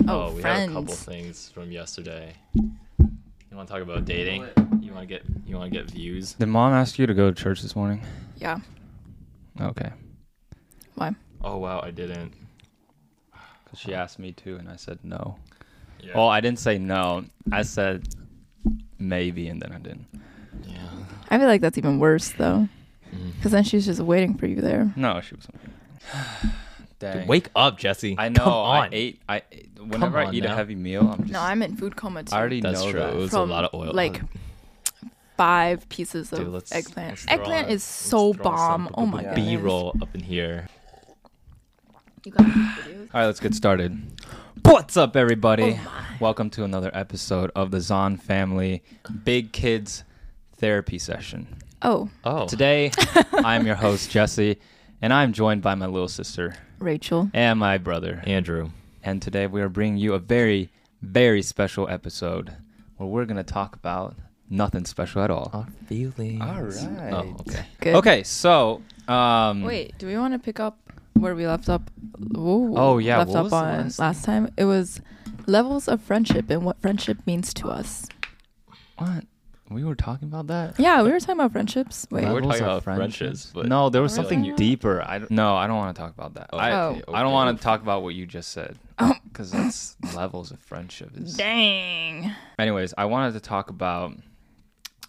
Ruse. Oh, we have a couple things from yesterday. You want to talk about dating? You want to get you want to get views? Did mom ask you to go to church this morning? Yeah. Okay. Why? Oh wow, I didn't. Because she asked me to, and I said no. Yeah. Well, I didn't say no. I said maybe, and then I didn't. yeah. I feel like that's even worse though, mm-hmm. because then she's just waiting for you there. No, she wasn't. Dang. Wake up, Jesse. I know. Come I ate. I whenever I on eat a now. heavy meal, I'm just. No, I'm in food coma too. I already That's know true. that. It was From, a lot of oil. like, Five pieces of Dude, let's, eggplant. let's throw eggplant on- is so let's throw on bomb. Oh my god. B-roll up in here. You got videos? All right, let's get started. What's up, everybody? Oh. Welcome to another episode of the Zahn Family Big Kids Therapy Session. Oh, Oh, Today, I'm your host Jesse, and I'm joined by my little sister Rachel. and my brother. Andrew. And today we are bringing you a very, very special episode where we're going to talk about nothing special at all. Our feelings. All right. Oh, okay. Good. Okay, so um Wait, do we want to pick up where we left up? Ooh, Oh, yeah, left what up was on last- last time. It was levels of friendship and what friendship means to us. what? We were talking about that? Yeah, we were talking about friendships. Wait, We were talking about friendships, but no, there was Really? something deeper. I don't, no, I don't want to talk about that. I, Oh. okay, I don't want to talk about what you just said Oh. because that's levels of friendship. Is... dang. Anyways, I wanted to talk about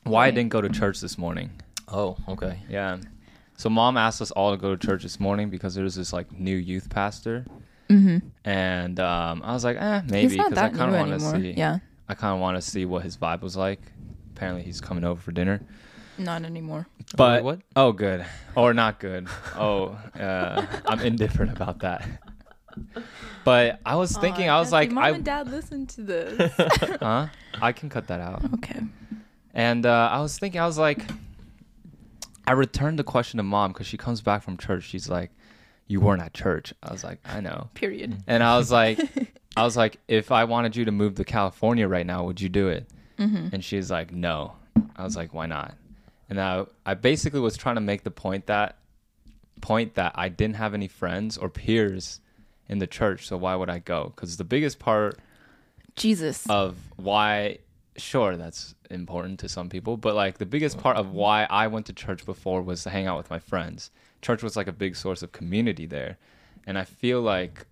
why I didn't go to church this morning. Oh, okay. Yeah. So mom asked us all to go to church this morning because there was this like new youth pastor, Mm-hmm. and um, I was like, eh, maybe He's not because I that kind of want to anymore. see. Yeah, I kind of want to see what his vibe was like. Apparently, he's coming over for dinner. not anymore. But what? Oh, good or not good. Oh, uh, I'm indifferent about that. But I was thinking, I was like, mom I, and dad listen to this. huh? I can cut that out. okay. And uh, I was thinking, I was like, I returned the question to mom because she comes back from church. She's like, "You weren't at church." I was like, "I know." Period. And I was like, I was like, if I wanted you to move to California right now, would you do it? Mm-hmm. And she's like, no. I was like, why not? And I, I basically was trying to make the point that point that I didn't have any friends or peers in the church, so why would I go? Because the biggest part Jesus. of why, sure, that's important to some people, but like the biggest part of why I went to church before was to hang out with my friends. Church was like a big source of community there, and I feel like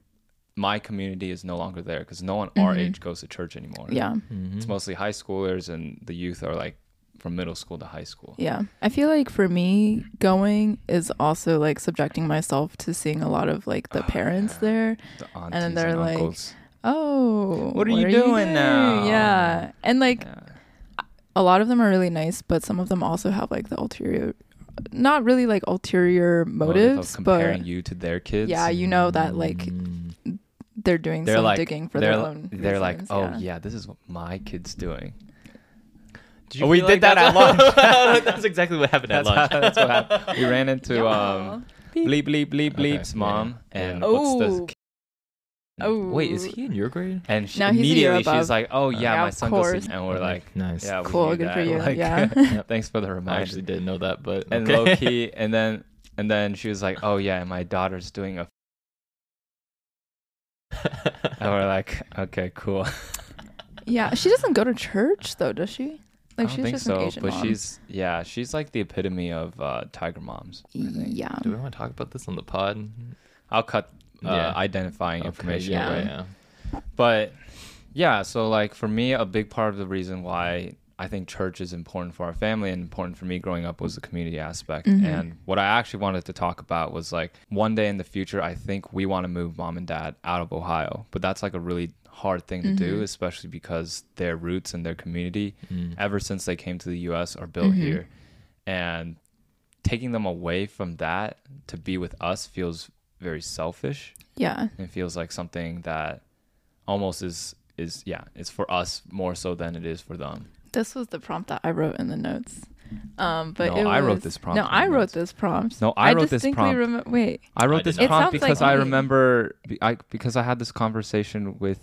my community is no longer there because no one our Mhm. age goes to church anymore. yeah, It's mostly high schoolers, and the youth are like from middle school to high school. yeah. I feel like for me, going is also like subjecting myself to seeing a lot of like the Oh, parents yeah. there. The aunties then and, they're like, uncles. Oh, What are you doing now? Yeah, and like Yeah. a lot of them are really nice, but some of them also have like the ulterior, not really like ulterior Motive of motives, comparing but you to their kids. yeah, you know that like Mm. They're doing they're some like digging for their own. they're like, oh yeah. yeah. this is what my kid's doing. Did Oh, we feel did that at lunch. that's exactly what happened at That's, lunch. how, that's what happened. We ran into Yeah. um, bleep bleep bleep bleep's yeah, mom, yeah. and Oh. what's this? Oh. Wait, is he in your grade? And she, No, he's a year immediately she's like, "Oh yeah, Yeah, my son course. goes," to-" and we're like, nice. "Yeah, Cool, knew good for you, Like, yeah. thanks for the reminder. I actually didn't know that, but and okay. low key, and then and then she was like, "Oh yeah, my daughter's doing a," and we're like, "Okay, cool." Yeah, she doesn't go to church though, does she? Like I don't she's think just so, an Asian but mom. she's yeah, she's like the epitome of uh, tiger moms. Yeah. Do we want to talk about this on the pod? I'll cut uh, Yeah. identifying Okay, information yeah. away. yeah. but yeah, so like for me, a big part of the reason why I think church is important for our family and important for me growing up was the community aspect. Mm-hmm. And what I actually wanted to talk about was like one day in the future, I think we want to move mom and dad out of Ohio, but that's like a really hard thing to do, mm-hmm. especially because their roots and their community, mm. ever since they came to the U.S., are built mm-hmm. here, and taking them away from that to be with us feels very selfish. Yeah. It feels like something that almost is is yeah, it's for us more so than it is for them. This was the prompt that I wrote in the notes. Um, but No, it I wrote this prompt No, in the I wrote this prompt. No, I wrote this distinctly prompt. Rem- wait, I wrote I this prompt It sounds because like I me. remember I because I had this conversation with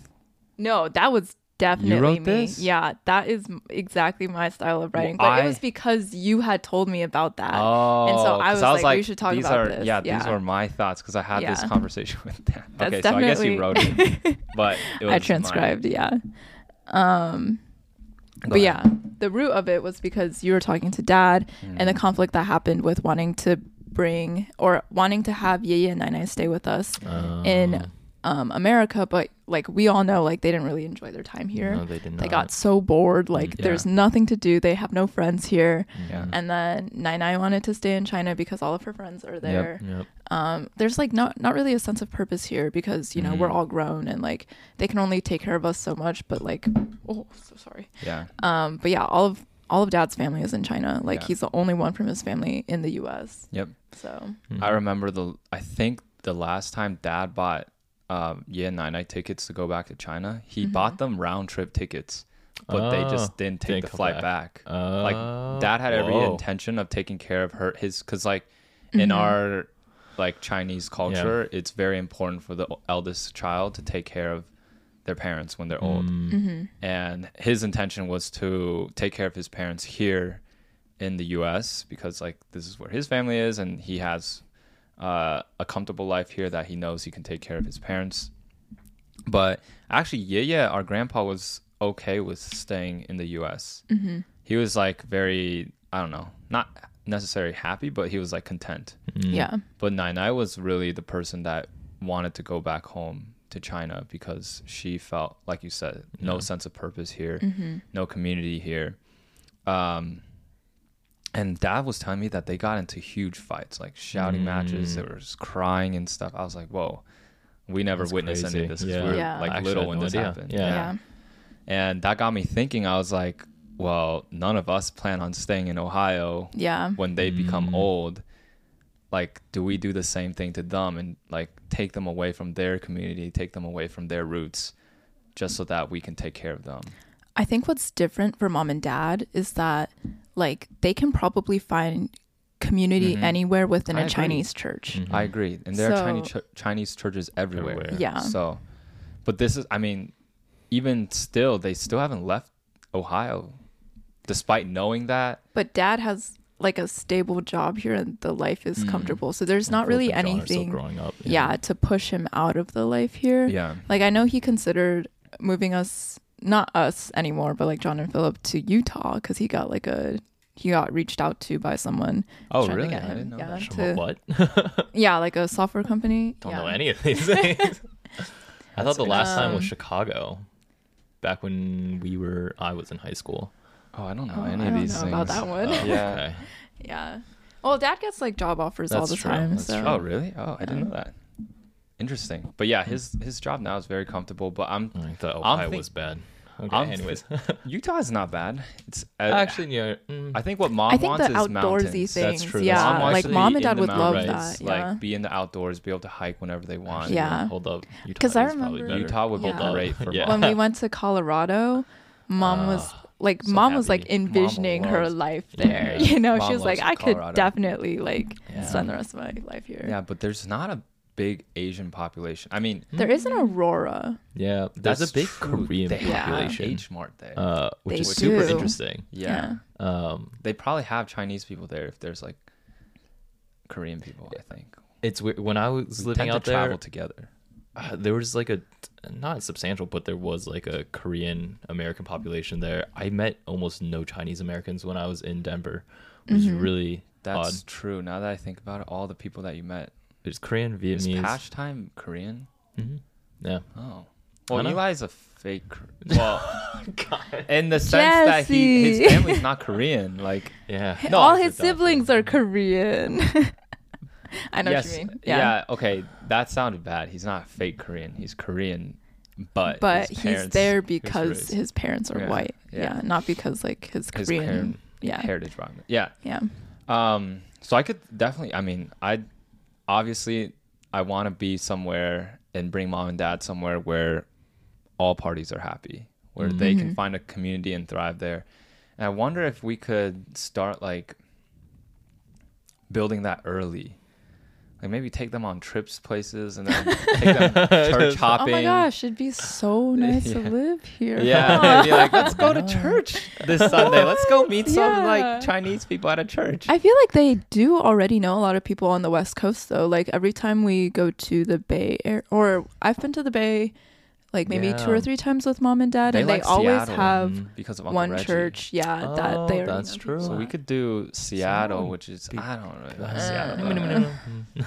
no, that was definitely wrote me. this? Yeah, that is exactly my style of writing. Well, but I- it was because you had told me about that. Oh, and so I was, like, we should talk these about are, this. Yeah, Yeah. these are my thoughts because I had this conversation with them. That's okay, so I guess you wrote it, but it was I mine. transcribed, yeah. Um, Go but ahead. yeah, the root of it was because you were talking to dad and the Mm. conflict that happened with wanting to bring or wanting to have Yeye and Nai stay with us in um, America, but like we all know, like they didn't really enjoy their time here. No, they did They got so bored. Like Yeah. there's nothing to do. They have no friends here. Yeah. And then Nai Nai wanted to stay in China because all of her friends are there. Yep. Um, there's like not not really a sense of purpose here because you know we're Mhm. all grown and like they can only take care of us so much. But like, oh, so sorry. yeah. Um, but yeah, all of all of Dad's family is in China. Like Yeah. he's the only one from his family in the U.S. Yep. So I remember the. I think the last time Dad bought um, yeah Nai Nai tickets to go back to China, he Mm-hmm. bought them round trip tickets, but they Oh, just didn't take didn't the flight back. back. Uh, like Dad had every whoa. intention of taking care of her his because like Mm-hmm. in our like Chinese culture, it's very important for the eldest child to take care of their parents when they're old. Mm. Mm-hmm. And his intention was to take care of his parents here in the US because like this is where his family is and he has uh, a comfortable life here that he knows he can take care of his parents. But actually, yeah, yeah, our grandpa was okay with staying in the U.S. Mm-hmm. He was like very, I don't know, not necessarily happy, but he was like content. Mm. yeah, But Nai Nai was really the person that wanted to go back home to China because she felt, like you said, no Yeah. sense of purpose here, Mm-hmm. no community here. Um, and Dad was telling me that they got into huge fights, like shouting matches. They Mm. were just crying and stuff. I was like, whoa, we never That's witnessed any of crazy. this. 'cause Yeah. We were Yeah. like actually little when no this idea. happened. Yeah. yeah, And that got me thinking. I was like, well, none of us plan on staying in Ohio yeah. when they become Mm. old like do we do the same thing to them and like take them away from their community take them away from their roots just so that we can take care of them I think what's different for mom and dad is that like they can probably find community Mhm. anywhere within I a agree. Chinese church. Mhm. i agree and there are chinese ch- chinese churches everywhere. Everywhere. Yeah. so but this is i mean even still they still haven't left ohio despite knowing that But dad has like a stable job here and the life is Mm. comfortable. So there's And not really and John are still anything growing up. yeah, to push him out of the life here. yeah Like I know he considered moving us not us anymore, but like John and Philip to Utah because he got like a he got reached out to by someone. oh trying to really get i him, didn't know yeah. that to- what? Yeah, like a software company. Don't yeah. know any of these things. I thought the last time was Um, Chicago, back when we were. I was in high school. oh i don't know Oh, any I of don't these know things about that one. Oh, Yeah. okay. Yeah. Well, dad gets like job offers all the true, time. that's so true. Oh really? Oh, I didn't know that. Interesting. But yeah, his his job now is very comfortable. But I'm I thought I'm Ohio think- was bad. Okay. I'm anyways, Utah is not bad. It's uh, actually, yeah. mm, I think what mom I think wants the is outdoorsy mountains. things. That's true, Yeah, that's like mom and dad would love mountains, that. Yeah. Like be in the outdoors, be able to hike whenever they want. actually, Yeah. Hold up. Because I remember- Utah would be great for Yeah. mom. when we went to Colorado, mom was Ah, like so mom was like happy. Mom envisioning her loves- life there. Yeah. You know, Mom she was like, loves I could definitely like Yeah. spend the rest of my life here. Yeah, but there's not a big Asian population. I mean, There is an Aurora. Yeah, there's that's a big true. Korean they have population, H Mart there. uh, which They is super interesting. yeah. Um, they probably have Chinese people there if there's like Korean people. I think it's weird. when I was we living tend out to there. travel together. uh, there was like a not substantial, but there was like a Korean American population there. I met almost no Chinese Americans when I was in Denver, which is really That's odd. true. Now that I think about it, all the people that you met There's Korean, is Vietnamese. Pash time Korean. hmm Yeah, Oh, Well, I know. Eli's a fake. Kor- Well, in the sense that he his Jesse. family's not Korean. Like, Yeah. No, All his siblings are Korean. I know yes, what you mean. yeah. Yeah. Okay, that sounded bad. He's not fake Korean. He's Korean, but But his he's there because race- his parents are Yeah, white. yeah. Yeah. not because like his his Korean. Korean yeah. heritage background. Yeah. Yeah. Um. So I could definitely. I mean, I obviously I want to be somewhere and bring mom and dad somewhere where all parties are happy, where they Mm-hmm. can find a community and thrive there. And I wonder if we could start like building that early. Like maybe take them on trips places and then take them church hopping. Oh my gosh, it'd be so nice to live here. Yeah, be like, let's go to church this Sunday. Let's go meet some Yeah. like Chinese people at a church. I feel like they do already know a lot of people on the West Coast though. Like every time we go to the Bay Area, or I've been to the Bay, like maybe two or three times with mom and dad, They and like they always Seattle, have mm, because of Uncle one Reggie. church. Yeah, Oh, that they already that's true. So we could do Seattle, Seattle which is be- I don't know. Uh, Seattle.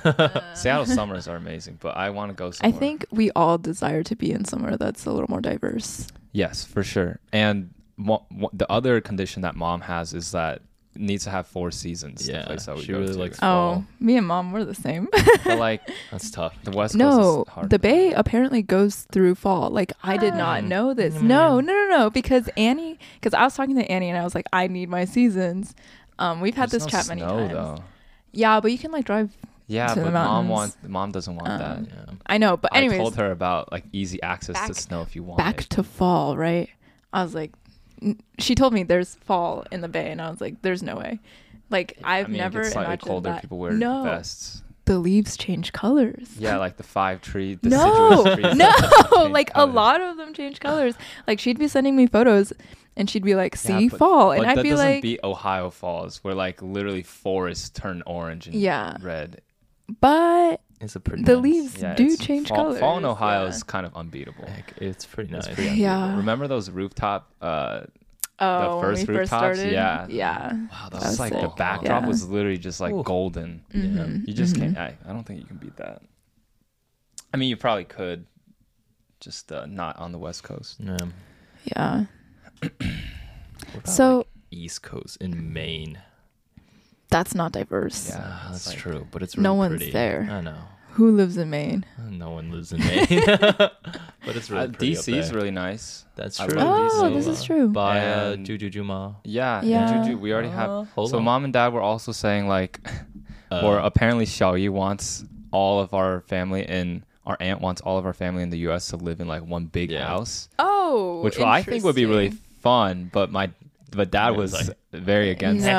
but- Seattle summers are amazing, but I want to go I think we all desire to be in somewhere that's a little more diverse. yes, for sure. And mo- mo- the other condition that mom has is that it needs to have four seasons. the Yeah, place that we she go really to. likes- Oh, Fall. me and mom were the same. but like That's tough. the West Coast no, is hard. the Bay apparently goes through fall. Like I did not Ah. know this. Mm. No, no, no, no. Because Annie, because I was talking to Annie and I was like, I need my seasons. Um, we've had There's this no chat many snow, times. Though. Yeah, but you can like drive. Yeah, To the but mom mountains. wants mom doesn't want that. Um, Yeah. I know, but anyways, I told her about like easy access to snow if you want. back to fall, right? I was like, n- she told me there's fall in the Bay, and I was like, there's no way. Like I've I mean, never it imagined colder. that. People wear no, vests. the leaves change colors. Yeah, like the five tree No, trees. no, like a lot of them change colors. Like she'd be sending me photos, and she'd be like, Yeah, "See but- fall," and I'd that be doesn't like, beat Ohio Falls, where like literally forests turn orange and Yeah. red. "But It's a pretty the nice. leaves Yeah, do change fall, colors." Fall in Ohio yeah. is kind of unbeatable. Heck, it's pretty nice. It's pretty. Yeah. Remember those rooftop? Uh, oh, when first we first started, Yeah. yeah, wow, that That was was like the backdrop Yeah. was literally just like Ooh. golden. Mhm, You just mhm. can't. I, I don't think you can beat that. I mean, you probably could, just uh, not on the West Coast. Yeah. Yeah. What about, So like, East Coast in Maine. That's not diverse. Yeah. Ah, that's like- true, but it's No one's pretty. there. I know. Who lives in Maine? No one lives in Maine, but it's really Uh, pretty DC is really nice. That's true. love Oh, DC. this is true. By uh, Juju Juma. Yeah, Yeah. yeah. Juju, we already have. Uh, hold So on. mom and dad were also saying like, Uh, or apparently Xiaoyi wants all of our family in. Our aunt wants all of our family in the U.S. to live in like one big Yeah. house, Oh, which I think would be really fun. But my, but dad Yeah, was like- very against that.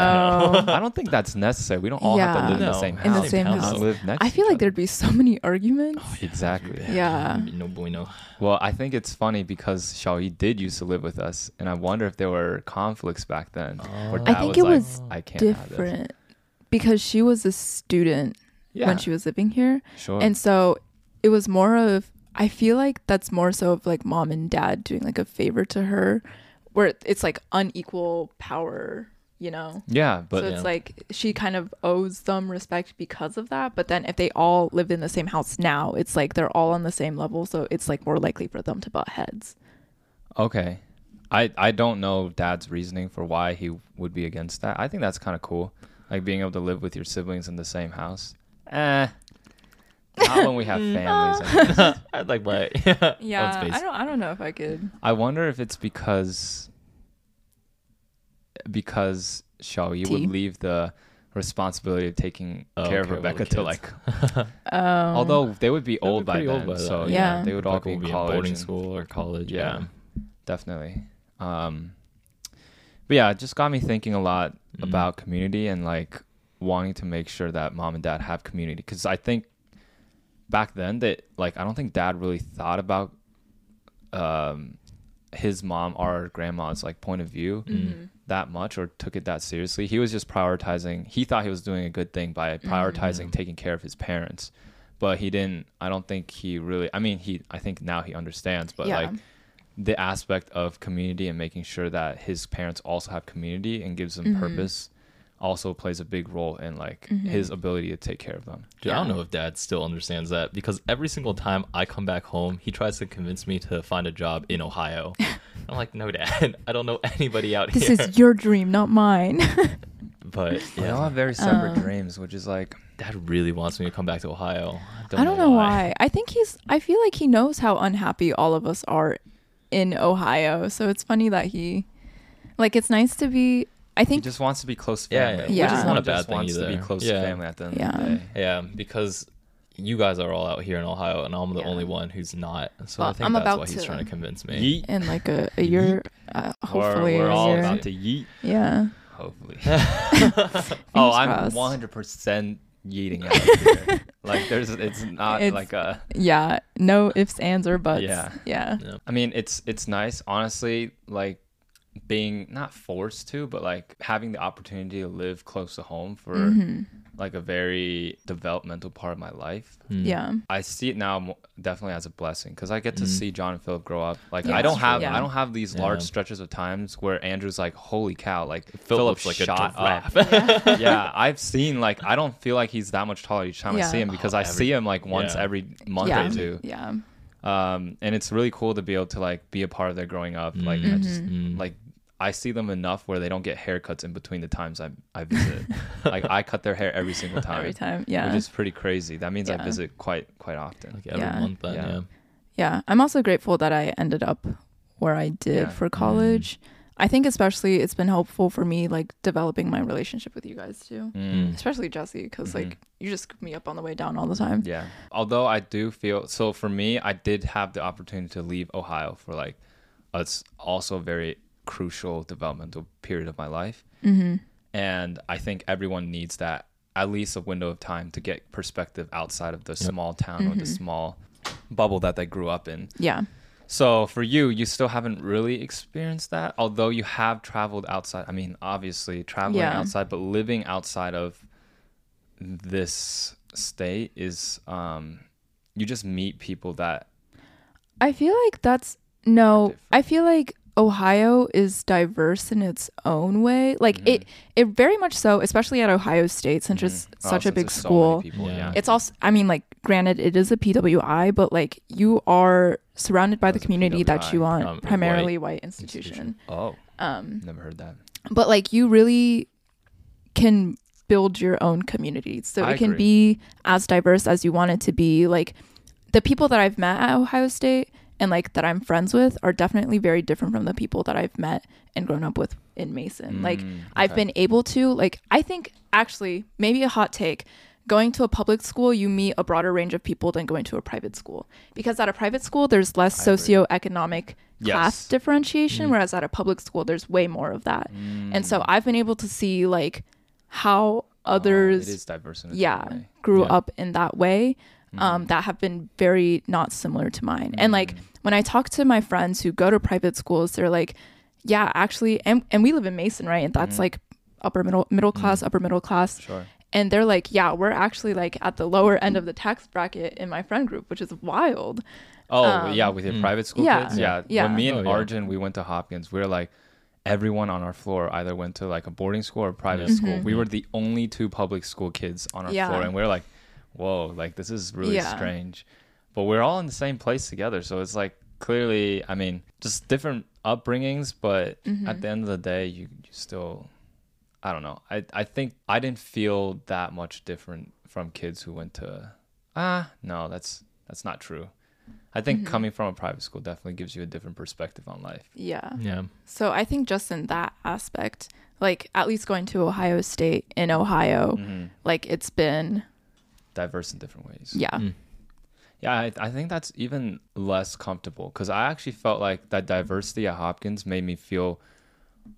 No. I don't think that's necessary. We don't all have Yeah. to live in the same house. in the same can just house. Live next I feel like other. there'd be so many arguments. Oh, exactly. Yeah. No bueno. Well, I think it's funny because Xiaoyi did used to live with us, and I wonder if there were conflicts back then. Oh. I think was it like, was I can't. Different because she was a student Yeah, when she was living here, sure. and so it was more of. I feel like that's more so of like mom and dad doing like a favor to her, where it's like unequal power, you know. yeah, but so it's Yeah. like she kind of owes them respect because of that. But then if they all lived in the same house now, it's like they're all on the same level, so it's like more likely for them to butt heads. Okay. I I don't know dad's reasoning for why he would be against that. I think that's kind of cool. Like being able to live with your siblings in the same house. Eh. Not when we have families. I guess. I'd like my Yeah, own space. I don't. I don't know if I could. I wonder if it's because because Xiaoyi Tea. would leave the responsibility of taking Oh, care of of Rebecca to like Um, although they would be They'll old be by pretty then. so yeah, Yeah. they would all Like, be we'll in in boarding and- school or college. Yeah. Yeah. definitely. Um, but yeah, it just got me thinking a lot Mhm. about community and like wanting to make sure that mom and dad have community because I think back then that like I don't think dad really thought about um his mom or grandma's like point of view mhm. that much or took it that seriously. He was just prioritizing. He thought he was doing a good thing by prioritizing Mhm. taking care of his parents, but he didn't. I don't think he really. I mean, he. I think now he understands, but Yeah. like the aspect of community and making sure that his parents also have community and gives them Mhm. purpose also plays a big role in like Mm-hmm. his ability to take care of them. Dude, I don't know if dad still understands that because every single time I come back home, he tries to convince me to find a job in Ohio. I'm like, no, dad, I don't know anybody out here. This is your dream, not mine. but They all yeah, have very separate Um, dreams, which is like dad really wants me to come back to Ohio. I don't know why. I think he's. I feel like he knows how unhappy all of us are in Ohio. So it's funny that he, like, it's nice to be. I he think. just wants to be close to Yeah, family. yeah, which is not a bad just thing wants to be close Yeah. to family at the end Yeah. of the day. Yeah, because you guys are all out here in Ohio, and I'm the Yeah. only one who's not. So I think I'm that's about why he's to- trying to convince me. Yeet. in like a, a year, uh, hopefully we're, we're all year. about to yeet. yeah. Hopefully. oh, I'm crossed. 100% yeeting out of here. like there's, it's not It's- like a. Yeah. No ifs, ands, or buts. Yeah. Yeah. Yeah. I mean, it's it's nice, honestly. Like being not forced to, but like having the opportunity to live close to home for Mm-hmm. like a very developmental part of my life. Hmm. Yeah. I see it now definitely as a blessing because I get to see John and Philip grow up. Like Yeah, I don't have Yeah. I don't have these large stretches of times where Andrew's like, "Holy cow!" Like Philip Philip looks like a shot up. giraffe. yeah, I've seen like I don't feel like he's that much taller each time I see him because Oh, I every- see him like once yeah. every month Yeah. or two. Yeah. Um, and it's really cool to be able to like be a part of their growing up. Like I just Mm. like I see them enough where they don't get haircuts in between the times I I visit. like I cut their hair every single time. Every time. Yeah. Which is pretty crazy. That means I visit quite quite often. Like every Yeah. month, then Yeah. yeah. Yeah, I'm also grateful that I ended up where I did Yeah. for college. I think especially it's been helpful for me like developing my relationship with you guys too. Mm. Especially Jesse cuz Mhm. like you just scoop me up on the way down all the time. Yeah. Although I do feel so for me, I did have the opportunity to leave Ohio for like it's also a very crucial developmental period of my life. Mhm. And I think everyone needs that at least a window of time to get perspective outside of the small town or the small bubble that they grew up in. Yeah. So for you, you still haven't really experienced that, although you have traveled outside. I mean, obviously traveling Yeah. outside, but living outside of this state is um you just meet people that I feel like that's no. I feel like Ohio is diverse in its own way. Like it, it very much so, especially at Ohio State, since it's Mm-hmm. oh, such a since big there's so school. people, Yeah. yeah. It's also, I mean, like, granted, it is a PWI, but like you are surrounded by the It's a community that you want, um, primarily white white institution. institution. oh, Um, never heard that. but like you really can build your own community, so I it can agree. be as diverse as you want it to be. Like the people that I've met at Ohio State and like that I'm friends with are definitely very different from the people that I've met and grown up with in Mason. like Mm, I've been able to like I think actually maybe a hot take going to a public school you meet a broader range of people than going to a private school. Because at a private school there's less I socioeconomic class differentiation whereas at a public school there's way more of that. And so I've been able to see like how others oh, it is diverse in its yeah grew Yeah. up in that way um, that have been very not similar to mine and like when i talk to my friends who go to private schools they're like yeah actually and, and we live in mason right and that's like upper middle middle class upper middle class Sure. and they're like yeah we're actually like at the lower end of the tax bracket in my friend group which is wild Oh Um, yeah, with your private school yeah, kids. Yeah. yeah. When me and Oh, yeah. Arjun we went to Hopkins, we were like everyone on our floor either went to like a boarding school or private Yeah. school. We were the only two public school kids on our Mm-hmm. Yeah. floor, and we are like, "Whoa, like this is really Yeah. strange." But we're all in the same place together, so it's like clearly, I mean, just different upbringings, but Mm-hmm. at the end of the day, you, you still, I don't know. I I think I didn't feel that much different from kids who went to. Ah, no, that's that's not true. I Mm-hmm. think coming from a private school definitely gives you a different perspective on life. yeah Yeah. so i think just in that aspect like at least going to ohio state in ohio Mm-hmm. like it's been Diverse in different ways. yeah Mm. Yeah, I, I think that's even less comfortable because I actually felt like that diversity at Hopkins made me feel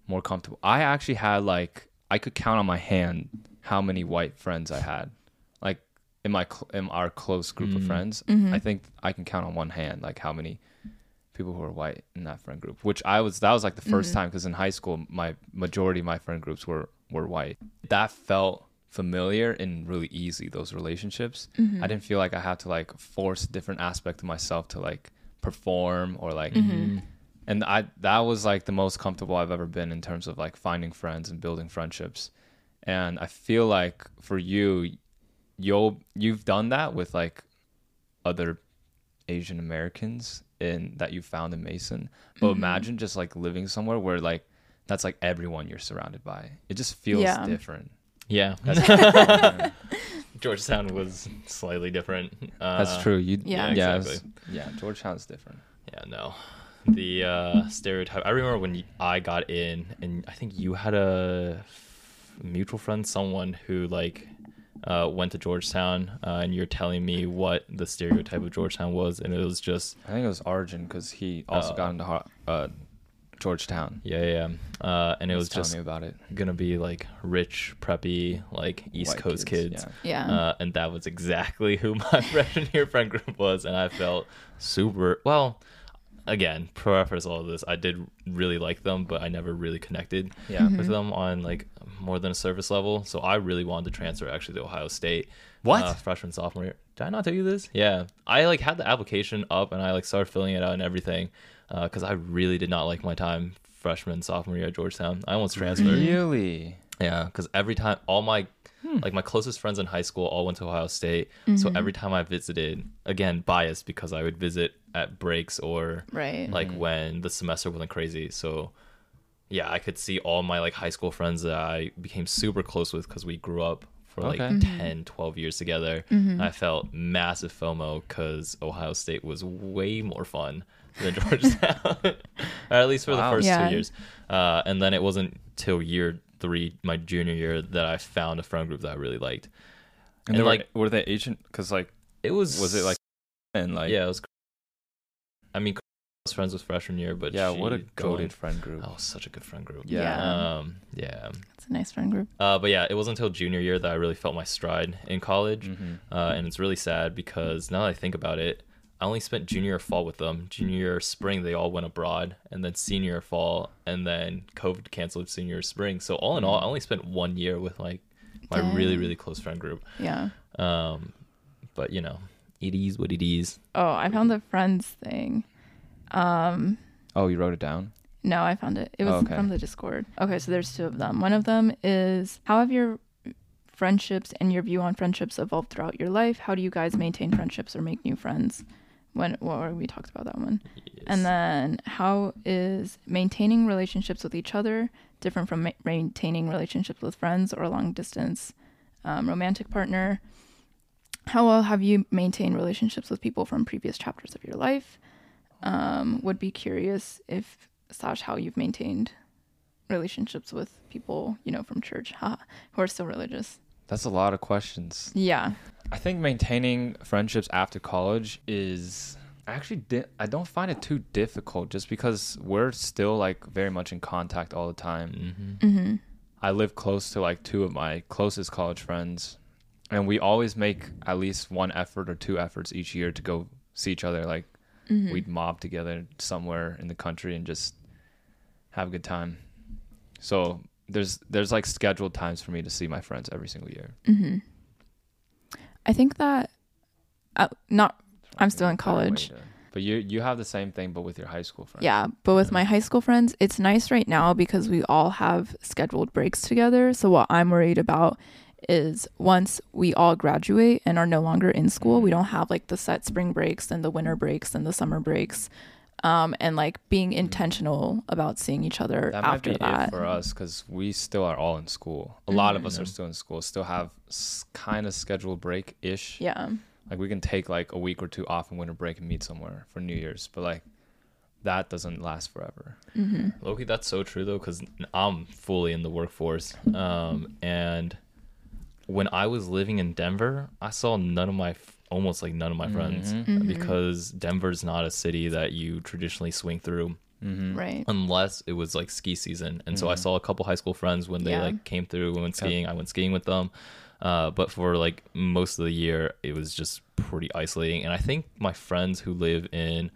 more comfortable. I actually had like I could count on my hand how many white friends I had, like in my cl- in our close group of hmm. friends. Mm-hmm. I think I can count on one hand like how many people who are white in that friend group. Which I was that was like the 1st mm-hmm. time because in high school my majority of my friend groups were were white. That felt familiar and really easy those relationships mm-hmm. i didn't feel like i had to like force different aspect of myself to like perform or like mm-hmm. Mm-hmm. and i that was like the most comfortable i've ever been in terms of like finding friends and building friendships and I feel like for you, you'll you've done that with like other Asian Americans in that you found in Mason. But Mm-hmm. imagine just like living somewhere where like that's like everyone you're surrounded by. It just feels Yeah. different. Yeah, Georgetown was slightly different. Uh, that's true. You Yeah. yeah, Yeah, it's- exactly. yeah. Georgetown's different. Yeah, no. The uh, stereotype. I remember when I got in, and I think you had a mutual friend, someone who like uh, went to Georgetown, uh, and you're telling me what the stereotype of Georgetown was, and it was just I think it was Arjun because he also Oh. got into Har- uh, Georgetown. yeah, yeah, yeah. Uh, and it He was telling just me about it. gonna be like rich, preppy, like East White Coast kids. yeah. Yeah. Uh, and that was exactly who my freshman year friend group was, and I felt super well. Again, preface all of this, I did really like them, but I never really connected Yeah. with them on like more than a surface level. So I really wanted to transfer actually to Ohio State. What? Uh, freshman sophomore year. Did I not tell you this? Yeah, I like had the application up and I like started filling it out and everything because I really did not like my time freshman sophomore year at Georgetown. I almost transferred. Really? Yeah, because every time all my Hmm. like my closest friends in high school all went to Ohio State. So Mm-hmm. every time I visited, again biased because I would visit at breaks or right. like Mm-hmm. when the semester wasn't crazy. So yeah, I could see all my like high school friends that I became super close with because we grew up for like Okay. 10, 12 years together. I felt massive FOMO because Ohio State was way more fun than Georgetown, or at least for the first Yeah. two years. Uh, and then it wasn't till year three, my junior year, that I found a friend group that I really liked. And, And, they were, like- were they Asian? Because like, It was was it like, and like, yeah, it was. I mean, I was friends with freshman year, but yeah, what a she goaded friend group. Oh, such a good friend group. Yeah. Yeah. Um. Yeah. It's a nice friend group. Uh. But yeah, it wasn't until junior year that I really felt my stride in college. Mhm. Uh. And it's really sad because now that I think about it, I only spent junior year fall with them. Junior year spring, they all went abroad, and then senior fall, and then COVID canceled senior spring. So all in all, I only spent one year with like my really really close friend group. Yeah. Um. But you know, it is what it is. Oh, I found the friends thing. Um, Oh, you wrote it down. no, I found it. It was Oh, okay. from the Discord. Okay, so there's two of them. One of them is how have your friendships and your view on friendships evolved throughout your life? How do you guys maintain friendships or make new friends? When or we talked about that one. Yes. And then how is maintaining relationships with each other different from ma- maintaining relationships with friends or a long distance um, romantic partner? How well have you maintained relationships with people from previous chapters of your life? Um, would be curious if slash how you've maintained relationships with people you know from church haha, who are still religious. That's a lot of questions. Yeah. I think maintaining friendships after college is actually di- I don't find it too difficult just because we're still like very much in contact all the time. Mhm. Mm-hmm. I live close to like two of my closest college friends, and we always make at least one effort or two efforts each year to go see each other. Like Mm-hmm. we'd mob together somewhere in the country and just have a good time. So there's there's like scheduled times for me to see my friends every single year. Mm-hmm. I think that uh, not I'm still in college. to- But you you have the same thing, but with your high school friends. Yeah, but with my high school friends, it's nice right now because we all have scheduled breaks together. So what I'm worried about is once we all graduate and are no longer in school, we don't have like the set spring breaks and the winter breaks and the summer breaks. Um, and like being intentional about seeing each other That after might be that. it for us because we still are all in school. A lot of us Mm-hmm. are still in school. Still have s- kind of scheduled break ish. yeah. Like we can take like a week or two off in winter break and meet somewhere for New Year's, but like that doesn't last forever. Mm-hmm. Loki, that's so true though, because I'm fully in the workforce. Um, and when I was living in Denver, I saw none of my, almost like none of my friends, Mm-hmm. because Denver's not a city that you traditionally swing through Mm-hmm. Right. unless it was like ski season. And so I saw a couple high school friends when they Yeah. like came through and went skiing. I went skiing with them. Uh, but for like most of the year, it was just pretty isolating. And I think my friends who live in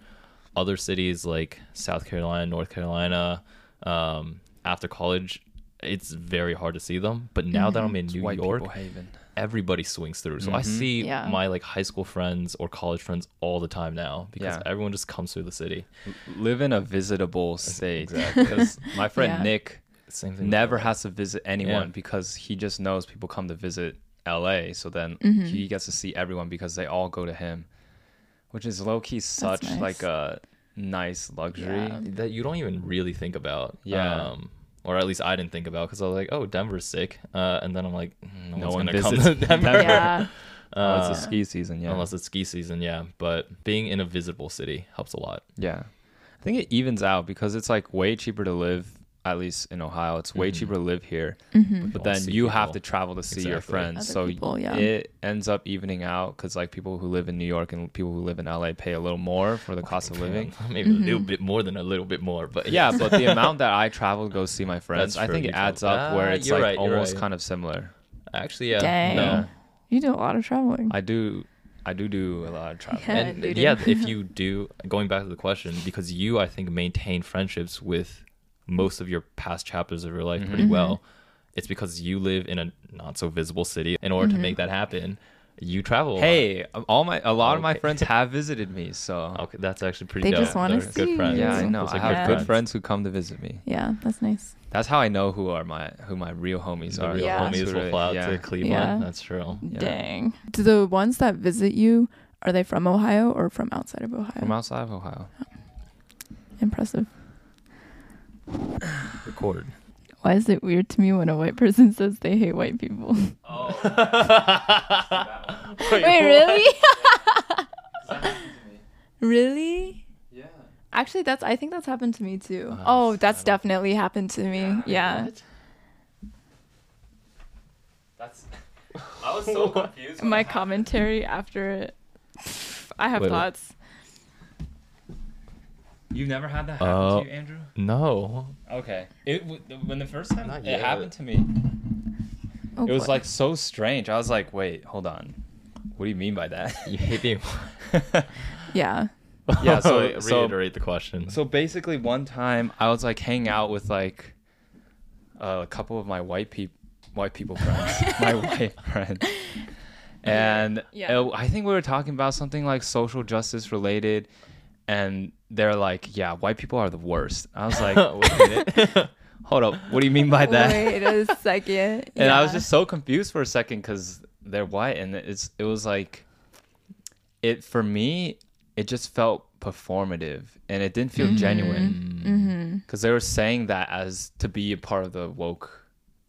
other cities like South Carolina, North Carolina, um, after college, it's very hard to see them. But now that I'm in New York, haven. Everybody swings through. So I Mhm. see Yeah. my like high school friends or college friends all the time now because Yeah. everyone just comes through the city. Live in a visitable state. Exactly. Because my friend Yeah. Nick, Same thing. never has to visit anyone Yeah. because he just knows people come to visit LA. So then Mm-hmm. he gets to see everyone because they all go to him, which is low key such nice. like a nice luxury. Yeah. that you don't even really think about. Yeah. Um, or at least I didn't think about because I was like, oh, Denver's sick. Uh, and then I'm like, no, No one's one gonna come visits to Denver. Denver. Yeah. It's Uh, a ski season, yeah. Unless it's ski season, yeah. But being in a visible city helps a lot. Yeah. I think it evens out because it's like way cheaper to live, at least in Ohio. It's way Mhm. cheaper to live here. Mm-hmm. But then see you have to travel to see your friends. Other so people, yeah. it ends up evening out because like people who live in New York and people who live in LA pay a little more for the cost of living. Maybe a little Mm-hmm. bit more than a little bit more, but Yeah, but the amount that I travel to go see my friends, That's I think it adds travel- up where Ah, it's like right, almost right. kind of similar. actually, yeah. Dang. No. You do a lot of traveling. I do, I do do a lot of travel. Yeah. and yeah, if you do, going back to the question, because you, I think, maintain friendships with most of your past chapters of your life pretty Mhm. well. It's because you live in a not so visible city. In order to make that happen, you travel. a lot. Hey, all my a lot of my friends have visited me, so okay, that's actually pretty. They dope. just wanna They're good see friends. yeah, I know. Those are I have friends. good friends who come to visit me. yeah, that's nice. That's how I know who are my who my real homies The are. real Yeah. Homies who will really- fly out yeah. to Cleveland. Yeah. That's true. Yeah. Dang. Do the ones that visit you are they from Ohio or from outside of Ohio? From outside of Ohio. Impressive. Record. Why is it weird to me when a white person says they hate white people? Wait, really? really? Yeah. Actually, that's I think that's happened to me too. Uh, oh, that's don't- definitely happened to me. Yeah. That's. I was so confused. My commentary after it. I have Wait, what? thoughts. You've never had that happen Uh, to you, Andrew? No. Okay. It when the first time Not it yet. happened to me, Oh, it was boy. like so strange. I was like, "Wait, hold on. What do you mean by that?" You hate being. yeah. Yeah, so- so- reiterate the question. So basically, one time I was like hanging out with like a couple of my white people, white people friends, my white friends, and Yeah. uh, I think we were talking about something like social justice related, and they're like, "Yeah, white people are the worst." I was like, Wait a minute. "Hold up, what do you mean by that?" Wait a second. and I was just so confused for a second because they're white, and it's it was like, it for me, it just felt performative, and it didn't feel genuine Mm-hmm. because they were saying that as to be a part of the woke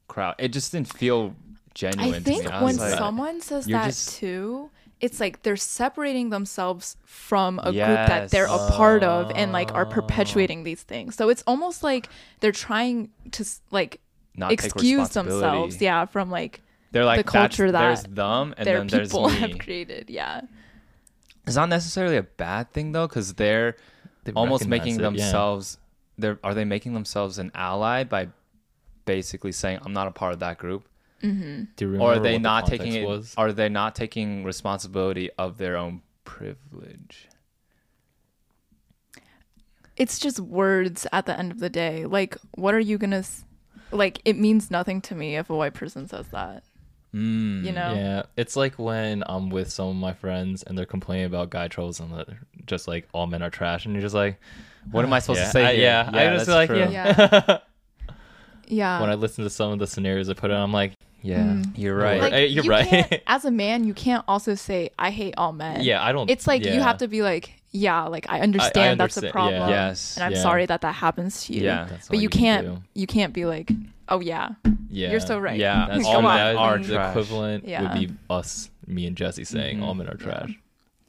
crowd. It just didn't feel genuine. I to think me. I when like, someone says that just- too, it's like they're separating themselves from a group that they're a Yes. part of and like are oh. perpetuating these things. So it's almost like they're trying to like not excuse themselves, yeah, from like They're like the culture that there's them and their then there's people me. have created. Yeah. It's not necessarily a bad thing though, because they're They almost making it, yeah. themselves. They're are they making themselves an ally by basically saying I'm not a part of that group, Do you or are they what the not taking it? Was? Are they not taking responsibility of their own privilege? It's just words at the end of the day. Like what are you going to like it means nothing to me if a white person says that. Mm, You know? Yeah, it's like when I'm with some of my friends and they're complaining about guy trolls and they're just like all men are trash, and you're just like, What am I supposed yeah, to say? I, here? yeah, I just that's like true. yeah. Yeah. Yeah. when I listen to some of the scenarios I put in, I'm like, yeah, Mm. You're right. like, Hey, you're you right. as a man, you can't also say I hate all men. yeah, I don't. It's like you have to be like, yeah, like I understand, that's a problem. yeah. Yes. And I'm Yeah. sorry that that happens to you. Yeah. That's But all you can can't do. you can't be like, oh yeah, Yeah, you're so right. Yeah, That's all Come men are the trash. equivalent Yeah. would be us, me and Jesse saying Mhm. all men are trash,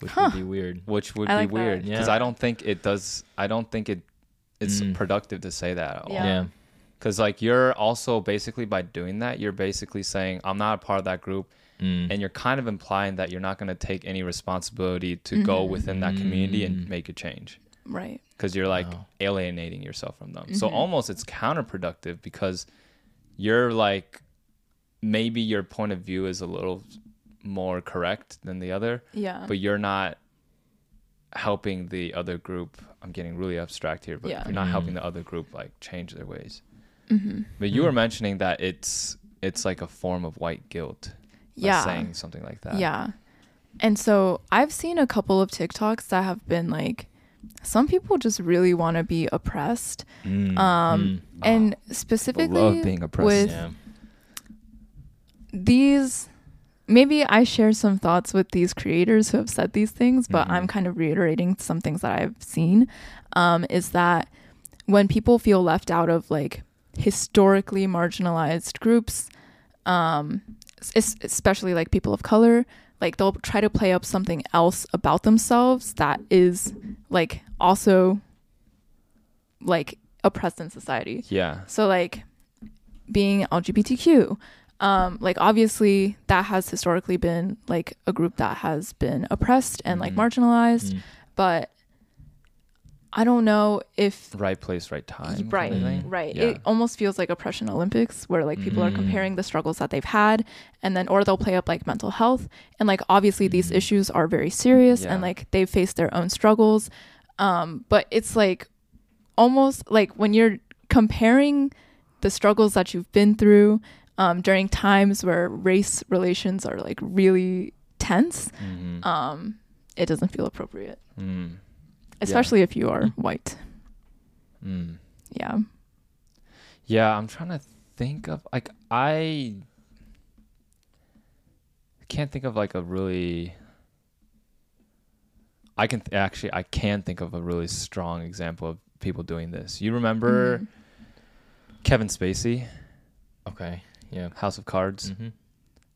which Huh. would be weird. which would I be like that. weird because Yeah. I don't think it does. I don't think it it's Mm. productive to say that at all. Yeah. Yeah, Because like you're also basically by doing that, you're basically saying I'm not a part of that group, Mm. and you're kind of implying that you're not going to take any responsibility to go Mm-hmm. within that community and Mm. make a change. right. Because you're like Wow. alienating yourself from them. So Mm-hmm. almost it's counterproductive because you're like maybe your point of view is a little more correct than the other Yeah. but you're not helping the other group. I'm getting really abstract here, but Yeah. you're not Mm. helping the other group like change their ways. Hmm But you were mentioning that it's it's like a form of white guilt. Yeah. saying something like that. Yeah. And so I've seen a couple of TikToks that have been like some people just really want to be oppressed. Mm. Um, Mm. and People specifically love being oppressed. with yeah. these maybe I share some thoughts with these creators who have said these things, but Mhm. I'm kind of reiterating some things that I've seen. Um, is that when people feel left out of like historically marginalized groups, um, especially like people of color, like they'll try to play up something else about themselves that is like also like oppressed in society. yeah. So like being LGBTQ, um, like obviously that has historically been like a group that has been oppressed and like Mhm. marginalized, Mm. but I don't know if Right place, right time. kind of right, right. Yeah. It almost feels like oppression Olympics where like people are Mm. comparing the struggles that they've had and then or they'll play up like mental health and like obviously these Mhm. issues are very serious Yeah. and like they've faced their own struggles. Um, but it's like almost like when you're comparing the struggles that you've been through um, during times where race relations are like really tense, Mhm. um, it doesn't feel appropriate, Mm. Especially if you are white. Mm. Yeah. Yeah, I'm trying to think of like I can't think of like a really I can th- actually I can think of a really strong example of people doing this. You remember Mhm. Kevin Spacey, Okay. Yeah. House of Cards? hmm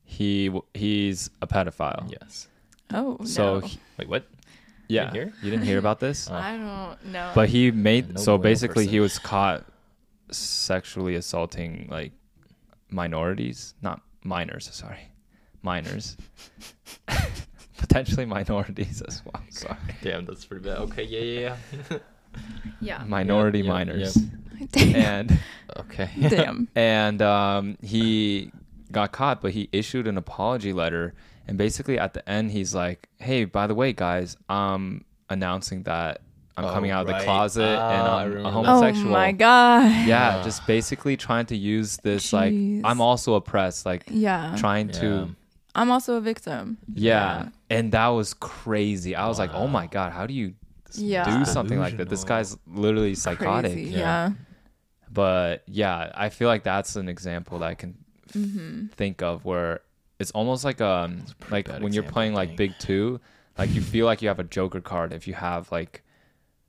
He w- he's a pedophile. Yes. Oh, So no. he- Wait, what? Yeah, hear? you didn't hear about this? Oh. I don't know. But he made No so bueno basically he person. was caught sexually assaulting like minorities, not minors, sorry. Minors. Potentially minorities as well. Sorry. Damn, that's pretty bad. Okay. Yeah. Yeah. Yeah. yeah. Minority yeah, minors. Damn. And okay. Damn. and um, he got caught, but he issued an apology letter. And basically, at the end, he's like, "Hey, by the way, guys, I'm announcing that I'm Oh, coming out of right. the closet and Ah, I I'm a remember that. Oh homosexual." my god. Yeah, Ah. just basically trying to use this like I'm also oppressed, like Yeah. trying Yeah. to I'm also a victim. yeah. And that was crazy. I was like, "Oh my god, how do you Yeah. do something like that?" This guy's literally psychotic. Crazy. Yeah. Yeah. But yeah, I feel like that's an example that I can Mm-hmm. think of where it's almost like um like when you're playing I like. Big Two, like you feel like you have a Joker card if you have like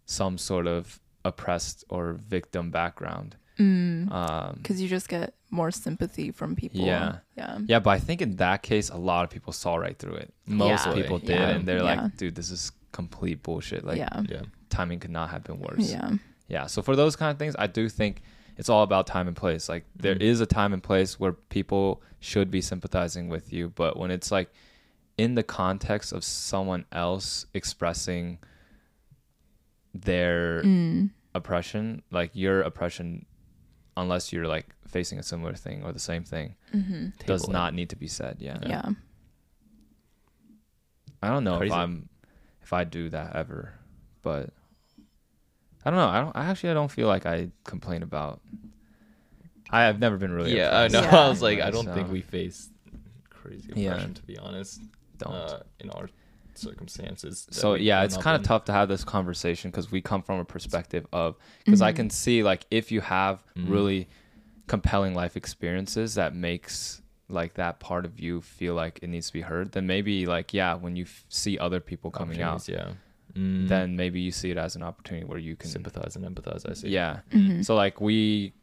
some sort of oppressed or victim background. Mm. Um, Because you just get more sympathy from people. Yeah. Yeah. yeah, but I think in that case, a lot of people saw right through it. Most Yeah. people did, Yeah. and they're Yeah. like, "Dude, this is complete bullshit. Like, yeah. Yeah. timing could not have been worse." Yeah. Yeah. So for those kind of things, I do think it's all about time and place. Like there Mhm. is a time and place where people should be sympathizing with you, but when it's like in the context of someone else expressing their Mm. oppression, like your oppression, unless you're like facing a similar thing or the same thing, Mm-hmm. does Table it. not need to be said. Yeah. Yeah. I don't know Crazy. if I'm if I do that ever, but I don't know. I don't. I actually I don't feel like I complain about. I have never been really. yeah, I know. Yeah. I was like, I don't So, think we face crazy Yeah. oppression, to be honest. don't. Uh, in our circumstances. so yeah, it's kind of tough to have this conversation because we come from a perspective of because I Mhm. can see like if you have Mhm. really compelling life experiences that makes like that part of you feel like it needs to be heard, then maybe like yeah, when you f- see other people coming out, Yeah. Mm. then maybe you see it as an opportunity where you can sympathize and empathize. I see. yeah. Mm-hmm. So like we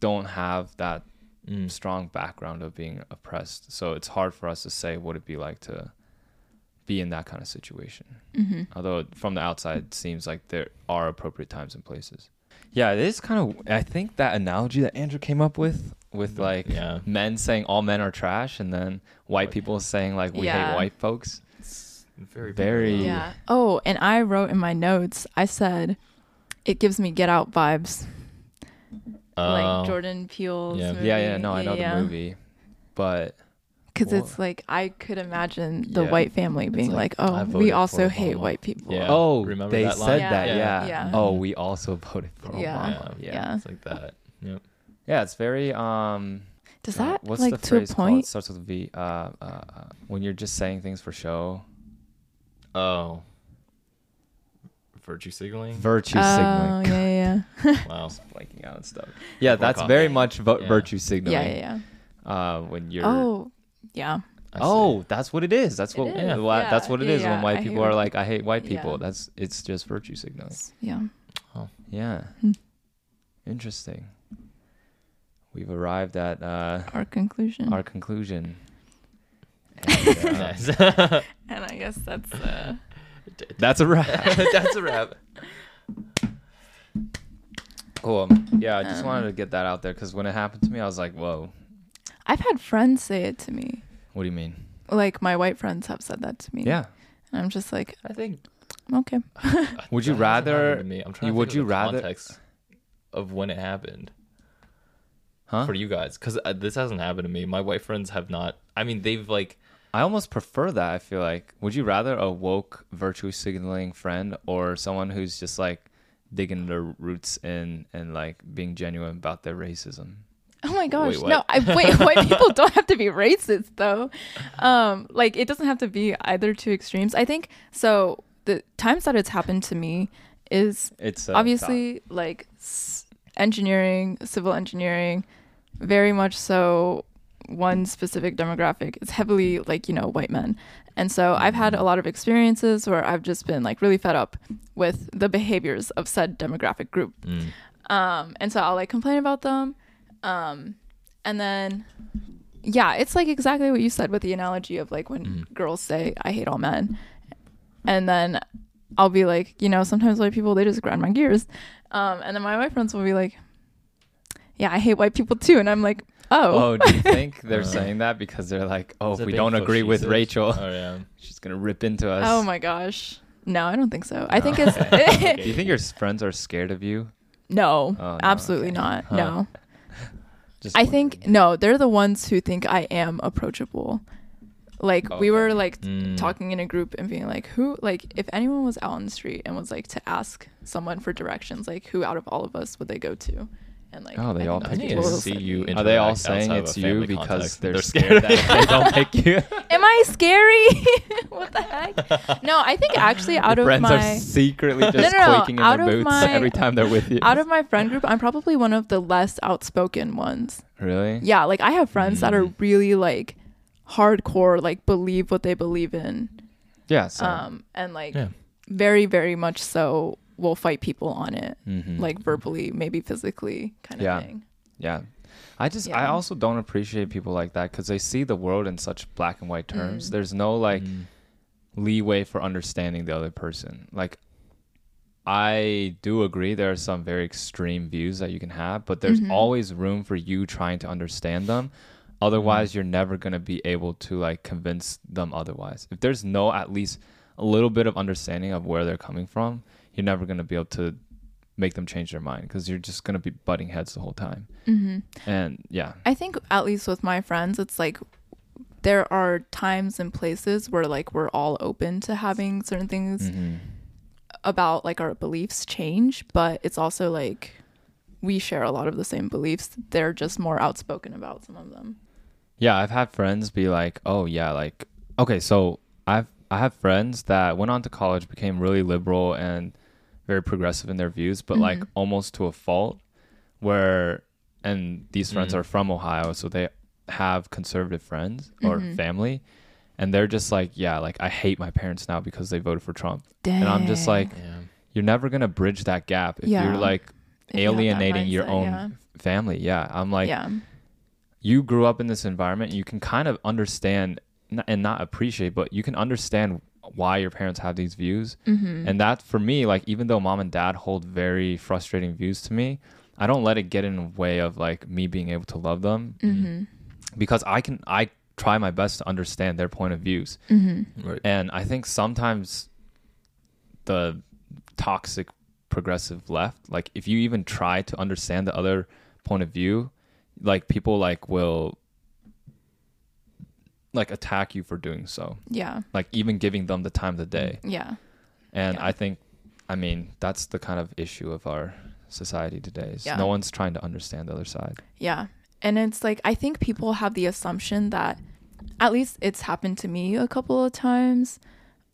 don't have that Mm. strong background of being oppressed. So it's hard for us to say what it'd be like to be in that kind of situation. Mm-hmm. Although from the outside it seems like there are appropriate times and places. Yeah, it is kind of I think that analogy that Andrew came up with with like Yeah. men saying all men are trash and then white White. people saying like we Yeah. hate white folks. It's very Very- Yeah. Oh, and I wrote in my notes, I said, it gives me Get Out vibes. Oh. like Jordan Peele's yeah. movie. Yeah, yeah, no, I know Yeah. the movie. But Because Well- it's like, I could imagine the Yeah. white family being like, like, oh, we for also Obama. hate white people. Yeah. oh, Remember they that said line? that, Yeah. yeah. Yeah. Oh, we also voted for Yeah. Obama. Yeah. Yeah. It's like that. Yep. Yeah, it's very um Does uh, that, what's like, the to a phrase called? It starts with a V. Uh, uh, uh, when you're just saying things for show. Oh. virtue signaling. Virtue signaling. Oh, yeah, yeah, wow. Blanking out and stuff. Yeah, that's off. very much vo- Yeah. virtue signaling. yeah, yeah. Uh, when you're. Oh, yeah. I see. Oh, that's what it is. That's what. is. Yeah. wha- that's what it yeah, is when white I people are white like, "I hate white Yeah. people." That's it's just virtue signaling. Yeah. Oh yeah. Hmm. Interesting. We've arrived at uh, Our conclusion. our conclusion. And, uh, and I guess that's uh that's a wrap. That's a wrap. cool. Yeah, I just Um, wanted to get that out there because when it happened to me, I was like, "Whoa, I've had friends say it to me. what do you mean?" Like my white friends have said that to me. Yeah. And I'm just like, I think. okay. Would you rather- me. I'm trying to would you the rather- context of when it happened Huh? for you guys? Because uh, this hasn't happened to me. My white friends have not. I mean, they've like. I almost prefer that. I feel like. Would you rather a woke virtue signaling friend or someone who's just like digging their roots in and like being genuine about their racism? Oh my gosh. what? no, I wait, white people don't have to be racist though. Um like it doesn't have to be either two extremes. I think so the times that it's happened to me is It's uh, obviously like s- engineering, civil engineering, very much so one specific demographic. It's heavily like, you know, white men. And so I've had a lot of experiences where I've just been like really fed up with the behaviors of said demographic group. Mm. Um, and so I'll like complain about them. Um, and then, yeah, it's like exactly what you said with the analogy of like when Mhm. girls say, I hate all men. And then I'll be like, you know, sometimes white people, they just grind my gears. Um, and then my white friends will be like, yeah, I hate white people too. And I'm like, oh. Oh, do you think they're Uh. saying that because they're like, oh, Is if it we don't agree with facetious? Rachel, Oh yeah. she's gonna rip into us? Oh my gosh. No, I don't think so. I think No. it's Do you think your friends are scared of you? no, Oh, no, absolutely okay. not. Huh. No. Just I think no, they're the ones who think I am approachable. Like we were Okay. like Mm. talking in a group and being like, who like if anyone was out on the street and was like to ask someone for directions, like who out of all of us would they go to? And like Oh, they all think pick need people to will see you. me. Are they all saying it's you because context. they're, They're scared that if they don't pick you? Am I scary? what the heck? No, I think actually out Your of friends my are secretly just no, no, quaking in their of boots my- every time they're with you. out of my friend group, I'm probably one of the less outspoken ones. really? Yeah, like I have friends that are Mm. really like hardcore, like believe what they believe in. Yeah. So. um and like Yeah. very very much so will fight people on it mhm. like verbally maybe physically kind of Yeah. thing Yeah. I just I also don't appreciate people like that because they see the world in such black and white terms. Mm. There's no like Mm. leeway for understanding the other person. Like I do agree there are some very extreme views that you can have, but there's Mhm. always room for you trying to understand them. Otherwise, you're never going to be able to like convince them otherwise. If there's no at least a little bit of understanding of where they're coming from, you're never going to be able to make them change their mind because you're just going to be butting heads the whole time. hmm And yeah, i think at least with my friends it's like there are times and places where like we're all open to having certain things Mhm. about like our beliefs change but it's also like we share a lot of the same beliefs they're just more outspoken about some of them Yeah, I've had friends be like, "Oh yeah, like okay, so I've I have friends that went on to college, became really liberal and very progressive in their views, but like Mhm. almost to a fault where and these friends Mm. are from Ohio, so they have conservative friends or Mhm. family and they're just like, "Yeah, like I hate my parents now because they voted for Trump." Dang. And I'm just like, Yeah. you're never going to bridge that gap if Yeah. you're like If you have alienating your own yeah. family. Yeah, I'm like yeah you grew up in this environment, you can kind of understand n- and not appreciate, but you can understand why your parents have these views. mm-hmm. And that for me, like even though mom and dad hold very frustrating views to me, I don't let it get in the way of like me being able to love them mm-hmm. because I can I try my best to understand their point of views. Mm-hmm. Right. And I think sometimes the toxic progressive left, like if you even try to understand the other point of view, like people like will like attack you for doing so. yeah Like even giving them the time of the day. yeah And Yeah. I think I mean, that's the kind of issue of our society today. Is Yeah. no one's trying to understand the other side. Yeah. And it's like, I think people have the assumption that, at least it's happened to me a couple of times,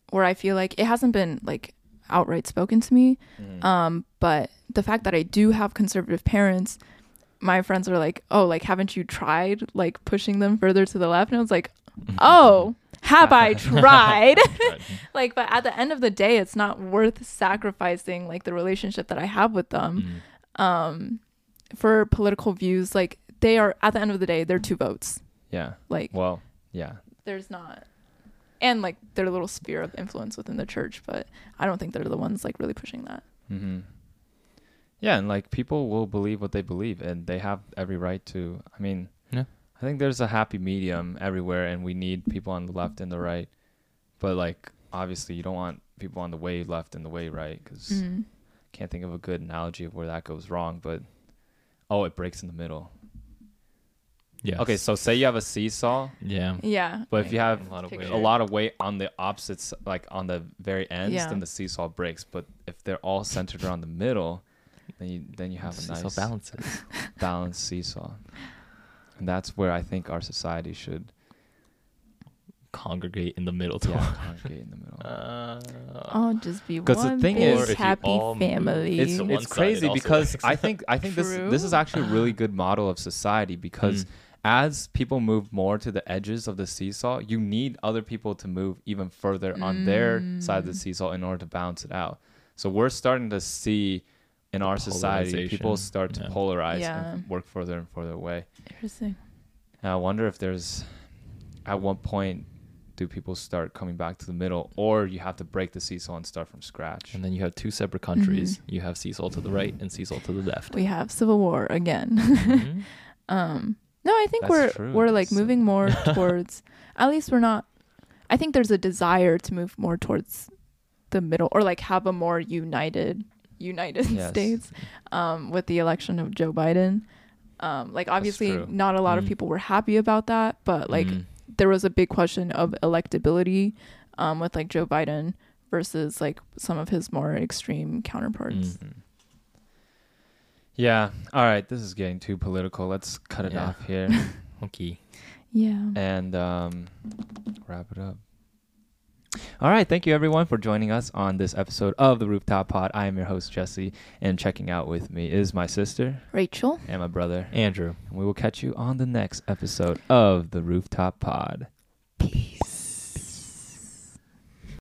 where I feel like it hasn't been like outright spoken to me. Mm. Um, but the fact that I do have conservative parents, my friends are like, "Oh, like haven't you tried like pushing them further to the left?" And I was like, "Oh, have I tried?" like, but at the end of the day, it's not worth sacrificing like the relationship that I have with them Mm. um, for political views. Like, they are at the end of the day, they're two votes. Yeah. Like, Well, yeah. there's not and like their little sphere of influence within the church but i don't think they're the ones like really pushing that Mm-hmm. Yeah, and like people will believe what they believe, and they have every right to. I mean, Yeah. I think there's a happy medium everywhere, and we need people on the left and the right. But like, obviously, you don't want people on the way left and the way right because mm. can't think of a good analogy of where that goes wrong. But oh, it breaks in the middle. Yeah. Okay, so say you have a seesaw, Yeah. yeah but if you have A lot of weight. a lot of weight on the opposites, like on the very ends, Yeah. then the seesaw breaks. But if they're all centered around the middle, then you then you have a nice balances. balanced seesaw. And that's where I think our society should Congregate in the middle. To yeah, congregate in the middle. Uh, i'll just be 'Cause the one thing big is- Or if you happy family it's it's crazy because. I think I think this this is actually a really good model of society because Mm. as people move more to the edges of the seesaw, you need other people to move even further on their side of the Mm. seesaw in order to balance it out. So we're starting to see in our society people start to yeah. polarize Yeah. and work further and further away. interesting And I wonder if there's at what point do people start coming back to the middle or you have to break the seesaw and start from scratch. And then you have two separate countries. You have seesaw to the right and seesaw to the left. we have civil war again Mhm. um no i think That's we're true. we're like That's- moving more towards at least we're not i think there's a desire to move more towards the middle or like have a more united united Yes. states um with the election of joe biden um like obviously not a lot of Mm. people were happy about that but like Mm. there was a big question of electability um with like joe biden versus like some of his more extreme counterparts Mm. Yeah. All right. This is getting too political. Let's cut it Yeah. off here Okay. yeah and um, wrap it up. All right. Thank you, everyone, for joining us on this episode of the Rooftop Pod. I am your host, Jesse, and checking out with me is my sister rachel and my brother. Andrew. And we will catch you on the next episode of the Rooftop Pod.